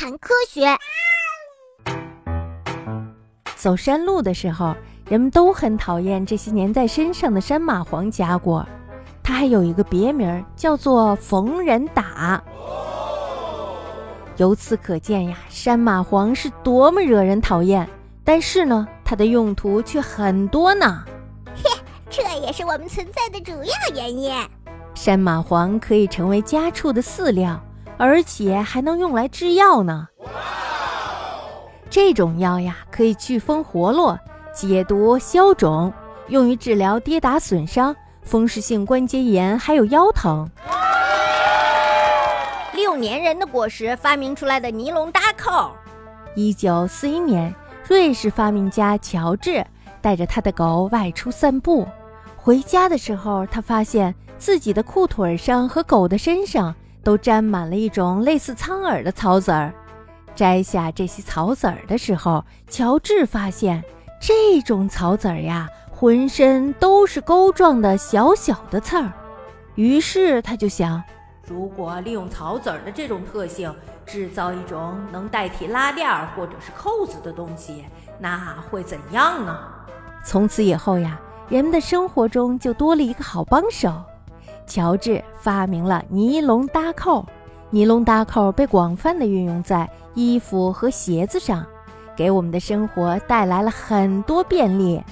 谈科学。走山路的时候，人们都很讨厌这些粘在身上的山蚂蟥夹果。它还有一个别名，叫做逢人打。由此可见呀，山蚂蟥是多么惹人讨厌。但是呢，它的用途却很多呢。嘿，这也是我们存在的主要原因。山蚂蟥可以成为家畜的饲料，而且还能用来制药呢。这种药呀，可以祛风活络、解毒消肿，用于治疗跌打损伤、风湿性关节炎，还有腰疼。六年人的果实发明出来的尼龙搭扣。一九四一年，瑞士发明家乔治带着他的狗外出散步，回家的时候，他发现自己的裤腿上和狗的身上都沾满了一种类似苍耳的草籽儿。摘下这些草籽儿的时候，乔治发现这种草籽儿呀，浑身都是钩状的小小的刺儿。于是他就想，如果利用草籽儿的这种特性，制造一种能代替拉链或者是扣子的东西，那会怎样呢？从此以后呀，人们的生活中就多了一个好帮手。乔治发明了尼龙搭扣。尼龙搭扣被广泛的运用在衣服和鞋子上，给我们的生活带来了很多便利。